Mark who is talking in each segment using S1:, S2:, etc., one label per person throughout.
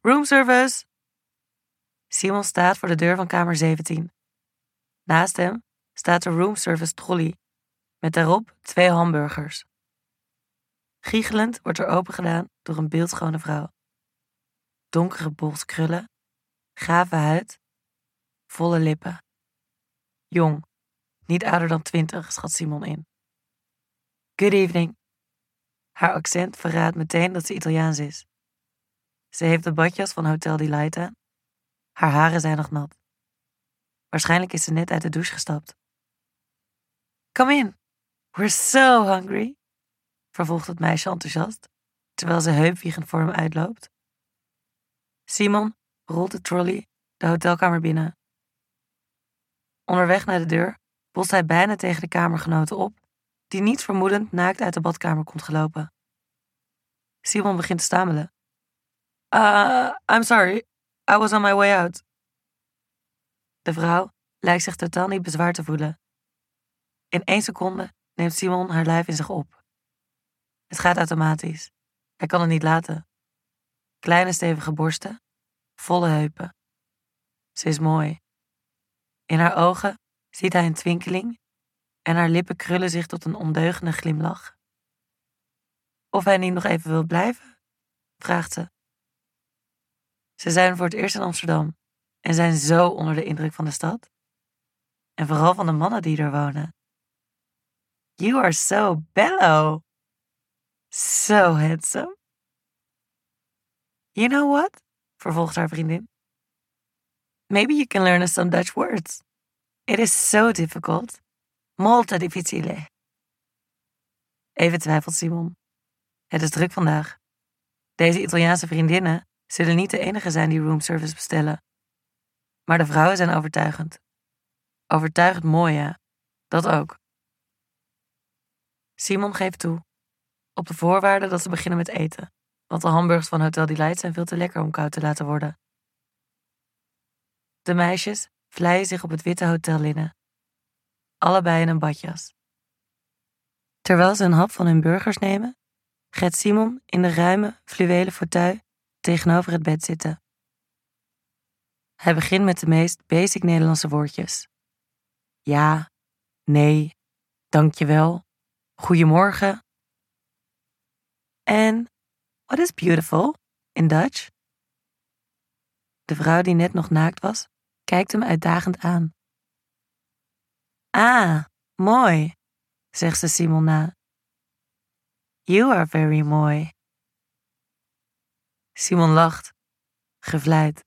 S1: Roomservice! Simon staat voor de deur van kamer 17. Naast hem staat de roomservice trolley met daarop twee hamburgers. Giechelend wordt er opengedaan door een beeldschone vrouw. Donkere bols krullen, gave huid, volle lippen. Jong, niet ouder dan twintig, schat Simon in. Good evening. Haar accent verraadt meteen dat ze Italiaans is. Ze heeft de badjas van Hotel Delight aan. Haar haren zijn nog nat. Waarschijnlijk is ze net uit de douche gestapt. Come in. We're so hungry, vervolgt het meisje enthousiast, terwijl ze heupwiegend voor hem uitloopt. Simon rolt de trolley de hotelkamer binnen. Onderweg naar de deur botst hij bijna tegen de kamergenoten op, die niets vermoedend naakt uit de badkamer komt gelopen. Simon begint te stamelen. Uh, I'm sorry, I was on my way out. De vrouw lijkt zich totaal niet bezwaar te voelen. In één seconde neemt Simon haar lijf in zich op. Het gaat automatisch. Hij kan het niet laten. Kleine stevige borsten, volle heupen. Ze is mooi. In haar ogen ziet hij een twinkeling en haar lippen krullen zich tot een ondeugende glimlach. Of hij niet nog even wil blijven? vraagt ze. Ze zijn voor het eerst in Amsterdam en zijn zo onder de indruk van de stad. En vooral van de mannen die er wonen. You are so bello. So handsome. You know what? vervolgt haar vriendin. Maybe you can learn us some Dutch words. It is so difficult. Molto difficile. Even twijfelt Simon. Het is druk vandaag. Deze Italiaanse vriendinnen zullen niet de enige zijn die roomservice bestellen. Maar de vrouwen zijn overtuigend. Overtuigend mooi, ja. Dat ook. Simon geeft toe. Op de voorwaarde dat ze beginnen met eten. Want de hamburgers van Hotel Delight zijn veel te lekker om koud te laten worden. De meisjes vleien zich op het witte hotellinnen. Allebei in een badjas. Terwijl ze een hap van hun burgers nemen, gaat Simon in de ruime, fluwelen fauteuil tegenover het bed zitten. Hij begint met de meest basic Nederlandse woordjes. Ja, nee, dankjewel, goedemorgen. En what is beautiful in Dutch? De vrouw die net nog naakt was, kijkt hem uitdagend aan. Ah, mooi, zegt ze Simon na. You are very mooi. Simon lacht, gevleid.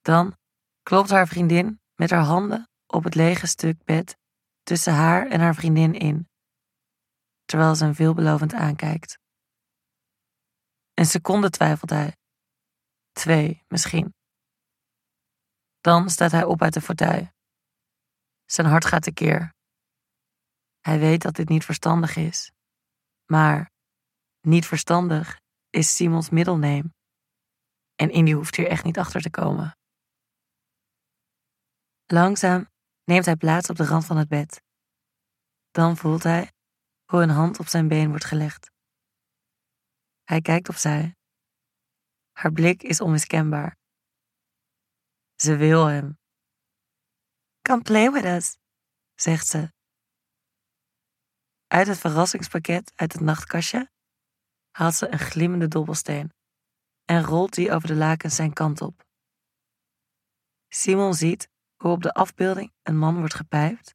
S1: Dan klopt haar vriendin met haar handen op het lege stuk bed tussen haar en haar vriendin in, terwijl ze hem veelbelovend aankijkt. Een seconde twijfelt hij. Twee, misschien. Dan staat hij op uit de fauteuil. Zijn hart gaat tekeer. Hij weet dat dit niet verstandig is. Maar niet verstandig is Simons middelneem. En Indy hoeft hier echt niet achter te komen. Langzaam neemt hij plaats op de rand van het bed. Dan voelt hij hoe een hand op zijn been wordt gelegd. Hij kijkt opzij. Haar blik is onmiskenbaar. Ze wil hem. Come play with us, zegt ze. Uit het verrassingspakket uit het nachtkastje haalt ze een glimmende dobbelsteen en rolt die over de lakens zijn kant op. Simon ziet hoe op de afbeelding een man wordt gepijpt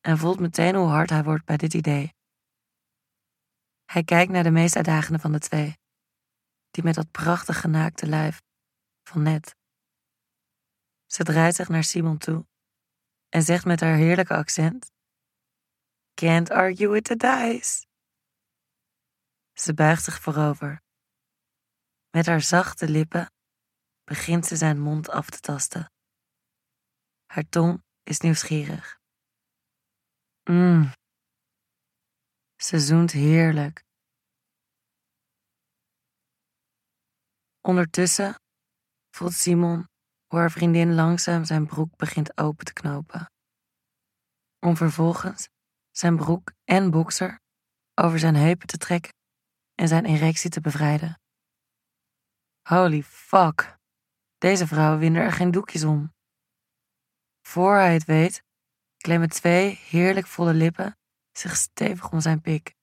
S1: en voelt meteen hoe hard hij wordt bij dit idee. Hij kijkt naar de meest uitdagende van de twee, die met dat prachtige naakte lijf van net. Ze draait zich naar Simon toe en zegt met haar heerlijke accent: Can't argue with the dice. Ze buigt zich voorover. Met haar zachte lippen begint ze zijn mond af te tasten. Haar tong is nieuwsgierig. Mmm. Ze zoent heerlijk. Ondertussen voelt Simon hoe haar vriendin langzaam zijn broek begint open te knopen. Om vervolgens zijn broek en boxer over zijn heupen te trekken en zijn erectie te bevrijden. Holy fuck. Deze vrouwen winden er geen doekjes om. Voor hij het weet, klemmen twee heerlijk volle lippen zich stevig om zijn pik.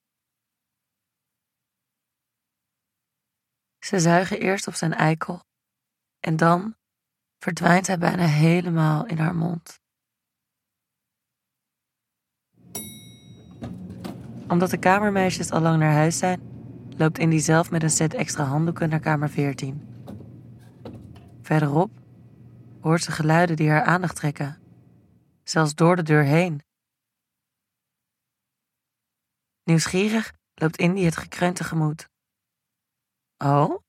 S1: Ze zuigen eerst op zijn eikel en dan verdwijnt hij bijna helemaal in haar mond. Omdat de kamermeisjes al lang naar huis zijn, loopt Indy zelf met een set extra handdoeken naar kamer 14. Verderop hoort ze geluiden die haar aandacht trekken, zelfs door de deur heen. Nieuwsgierig loopt Indy het gekreun tegemoet. Oh,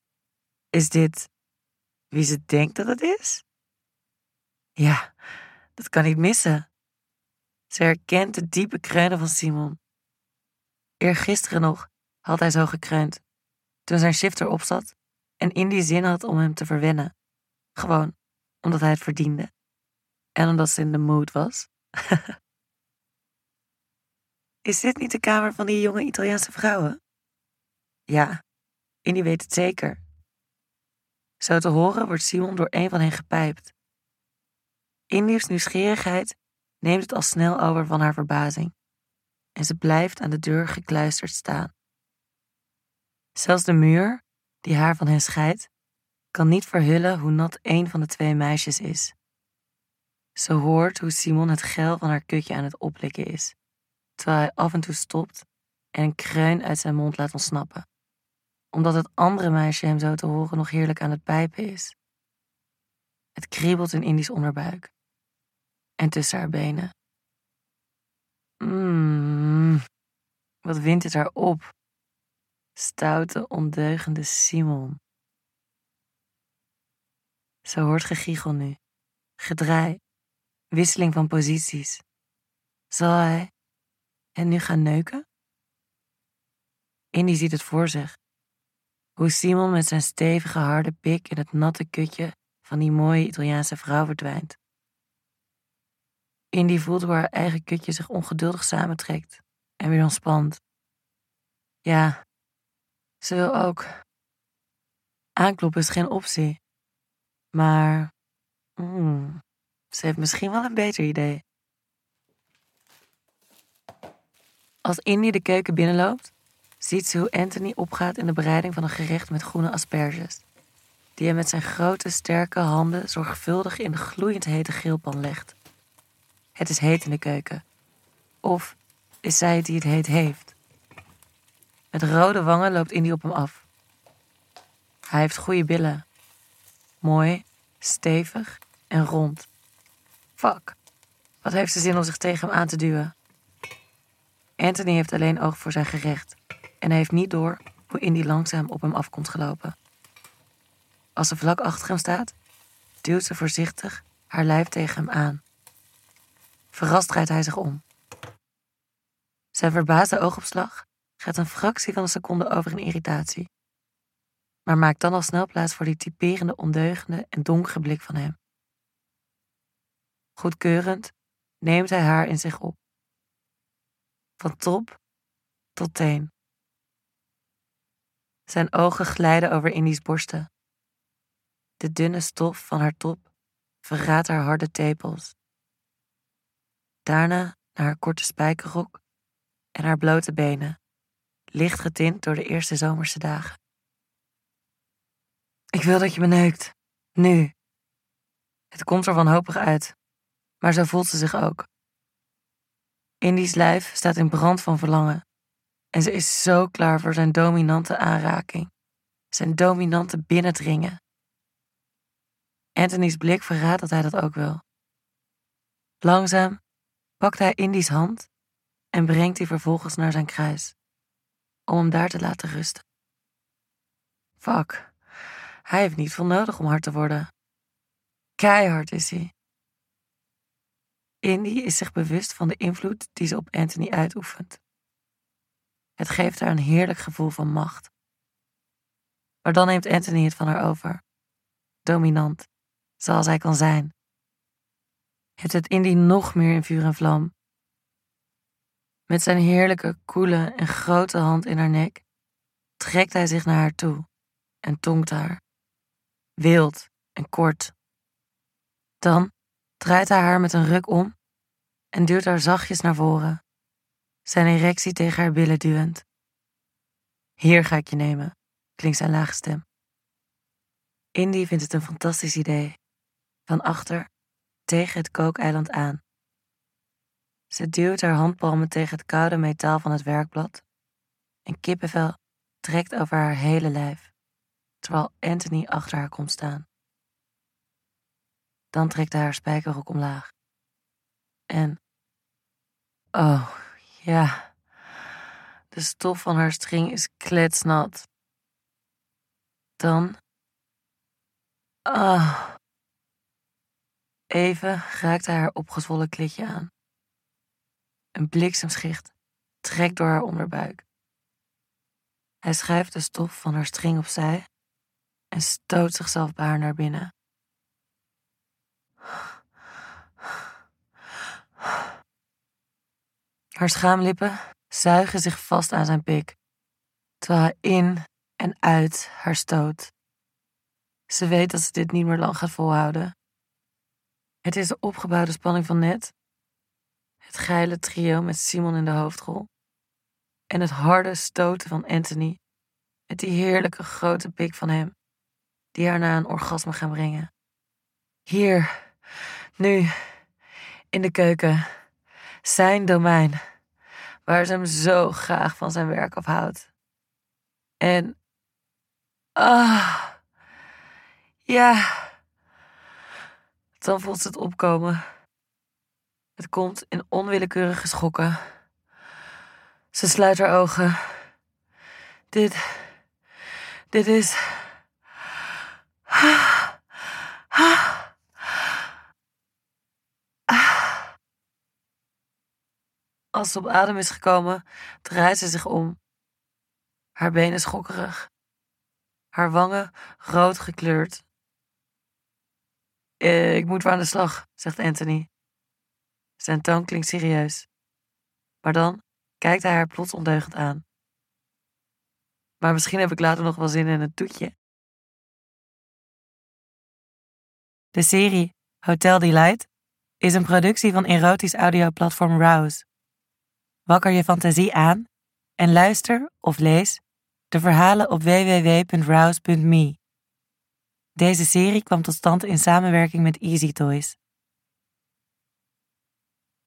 S1: is dit wie ze denkt dat het is? Ja, dat kan niet missen. Ze herkent de diepe kreunen van Simon. Eergisteren nog had hij zo gekreund, toen zijn shifter opzat en Indy zin had om hem te verwennen. Gewoon omdat hij het verdiende. En omdat ze in de mood was. Is dit niet de kamer van die jonge Italiaanse vrouwen? Ja, Indy weet het zeker. Zo te horen wordt Simon door een van hen gepijpt. Indy's nieuwsgierigheid neemt het al snel over van haar verbazing. En ze blijft aan de deur gekluisterd staan. Zelfs de muur, die haar van hen scheidt, kan niet verhullen hoe nat een van de twee meisjes is. Ze hoort hoe Simon het geil van haar kutje aan het oplikken is, terwijl hij af en toe stopt en een kreun uit zijn mond laat ontsnappen, omdat het andere meisje hem zo te horen nog heerlijk aan het pijpen is. Het kriebelt in Indisch onderbuik en tussen haar benen. Mmm, wat wint het haar op? Stoute, ondeugende Simon. Ze hoort gegiegel nu, gedraai, wisseling van posities. Zal hij en nu gaan neuken? Indy ziet het voor zich. Hoe Simon met zijn stevige harde pik in het natte kutje van die mooie Italiaanse vrouw verdwijnt. Indy voelt hoe haar eigen kutje zich ongeduldig samentrekt en weer ontspant. Ja, ze wil ook. Aankloppen is geen optie. Maar mm, ze heeft misschien wel een beter idee. Als Indy de keuken binnenloopt, ziet ze hoe Anthony opgaat in de bereiding van een gerecht met groene asperges, die hij met zijn grote, sterke handen zorgvuldig in de gloeiend hete grillpan legt. Het is heet in de keuken. Of is zij die het heet heeft? Met rode wangen loopt Indy op hem af. Hij heeft goede billen. Mooi, stevig en rond. Fuck, wat heeft ze zin om zich tegen hem aan te duwen? Anthony heeft alleen oog voor zijn gerecht en hij heeft niet door hoe Indy langzaam op hem af komt gelopen. Als ze vlak achter hem staat, duwt ze voorzichtig haar lijf tegen hem aan. Verrast draait hij zich om. Zijn verbaasde oogopslag gaat een fractie van een seconde over in irritatie, maar maakt dan al snel plaats voor die typerende ondeugende en donkere blik van hem. Goedkeurend neemt hij haar in zich op. Van top tot teen. Zijn ogen glijden over Indy's borsten. De dunne stof van haar top verraadt haar harde tepels. Daarna naar haar korte spijkerrok en haar blote benen, licht getint door de eerste zomerse dagen. Ik wil dat je me neukt. Nu. Het komt er wanhopig uit, maar zo voelt ze zich ook. Indy's lijf staat in brand van verlangen en ze is zo klaar voor zijn dominante aanraking, zijn dominante binnendringen. Anthony's blik verraadt dat hij dat ook wil. Langzaam pakt hij Indy's hand en brengt die vervolgens naar zijn kruis, om hem daar te laten rusten. Fuck, hij heeft niet veel nodig om hard te worden. Keihard is hij. Indy is zich bewust van de invloed die ze op Anthony uitoefent. Het geeft haar een heerlijk gevoel van macht. Maar dan neemt Anthony het van haar over. Dominant, zoals hij kan zijn. Het zet Indy nog meer in vuur en vlam. Met zijn heerlijke, koele en grote hand in haar nek trekt hij zich naar haar toe en tongt haar, wild en kort. Dan draait hij haar met een ruk om en duwt haar zachtjes naar voren, zijn erectie tegen haar billen duwend. Hier ga ik je nemen, klinkt zijn lage stem. Indy vindt het een fantastisch idee. Van achter, tegen het kookeiland aan. Ze duwt haar handpalmen tegen het koude metaal van het werkblad en kippenvel trekt over haar hele lijf, terwijl Anthony achter haar komt staan. Dan trekt hij haar spijkerrok omlaag. En, oh ja, de stof van haar string is kletsnat. Dan, ah. Even raakt hij haar opgezwollen klitje aan. Een bliksemschicht trekt door haar onderbuik. Hij schuift de stof van haar string opzij en stoot zichzelf bij haar naar binnen. Haar schaamlippen zuigen zich vast aan zijn pik, terwijl hij in en uit haar stoot. Ze weet dat ze dit niet meer lang gaat volhouden. Het is de opgebouwde spanning van net, het geile trio met Simon in de hoofdrol en het harde stoten van Anthony met die heerlijke grote pik van hem, die haar naar een orgasme gaan brengen. Hier, nu, in de keuken, zijn domein, waar ze hem zo graag van zijn werk afhoudt. En, ah, ja, dan voelt ze het opkomen. Komt in onwillekeurige schokken. Ze sluit haar ogen. Dit, dit is. Als ze op adem is gekomen, draait ze zich om. Haar benen schokkerig. Haar wangen rood gekleurd. Eh, ik moet weer aan de slag, zegt Anthony. Zijn toon klinkt serieus. Maar dan kijkt hij haar plots ondeugend aan. Maar misschien heb ik later nog wel zin in een toetje. De serie Hotel Delight is een productie van erotisch audioplatform Rouse. Wakker je fantasie aan en luister of lees de verhalen op www.rouse.me. Deze serie kwam tot stand in samenwerking met Easy Toys.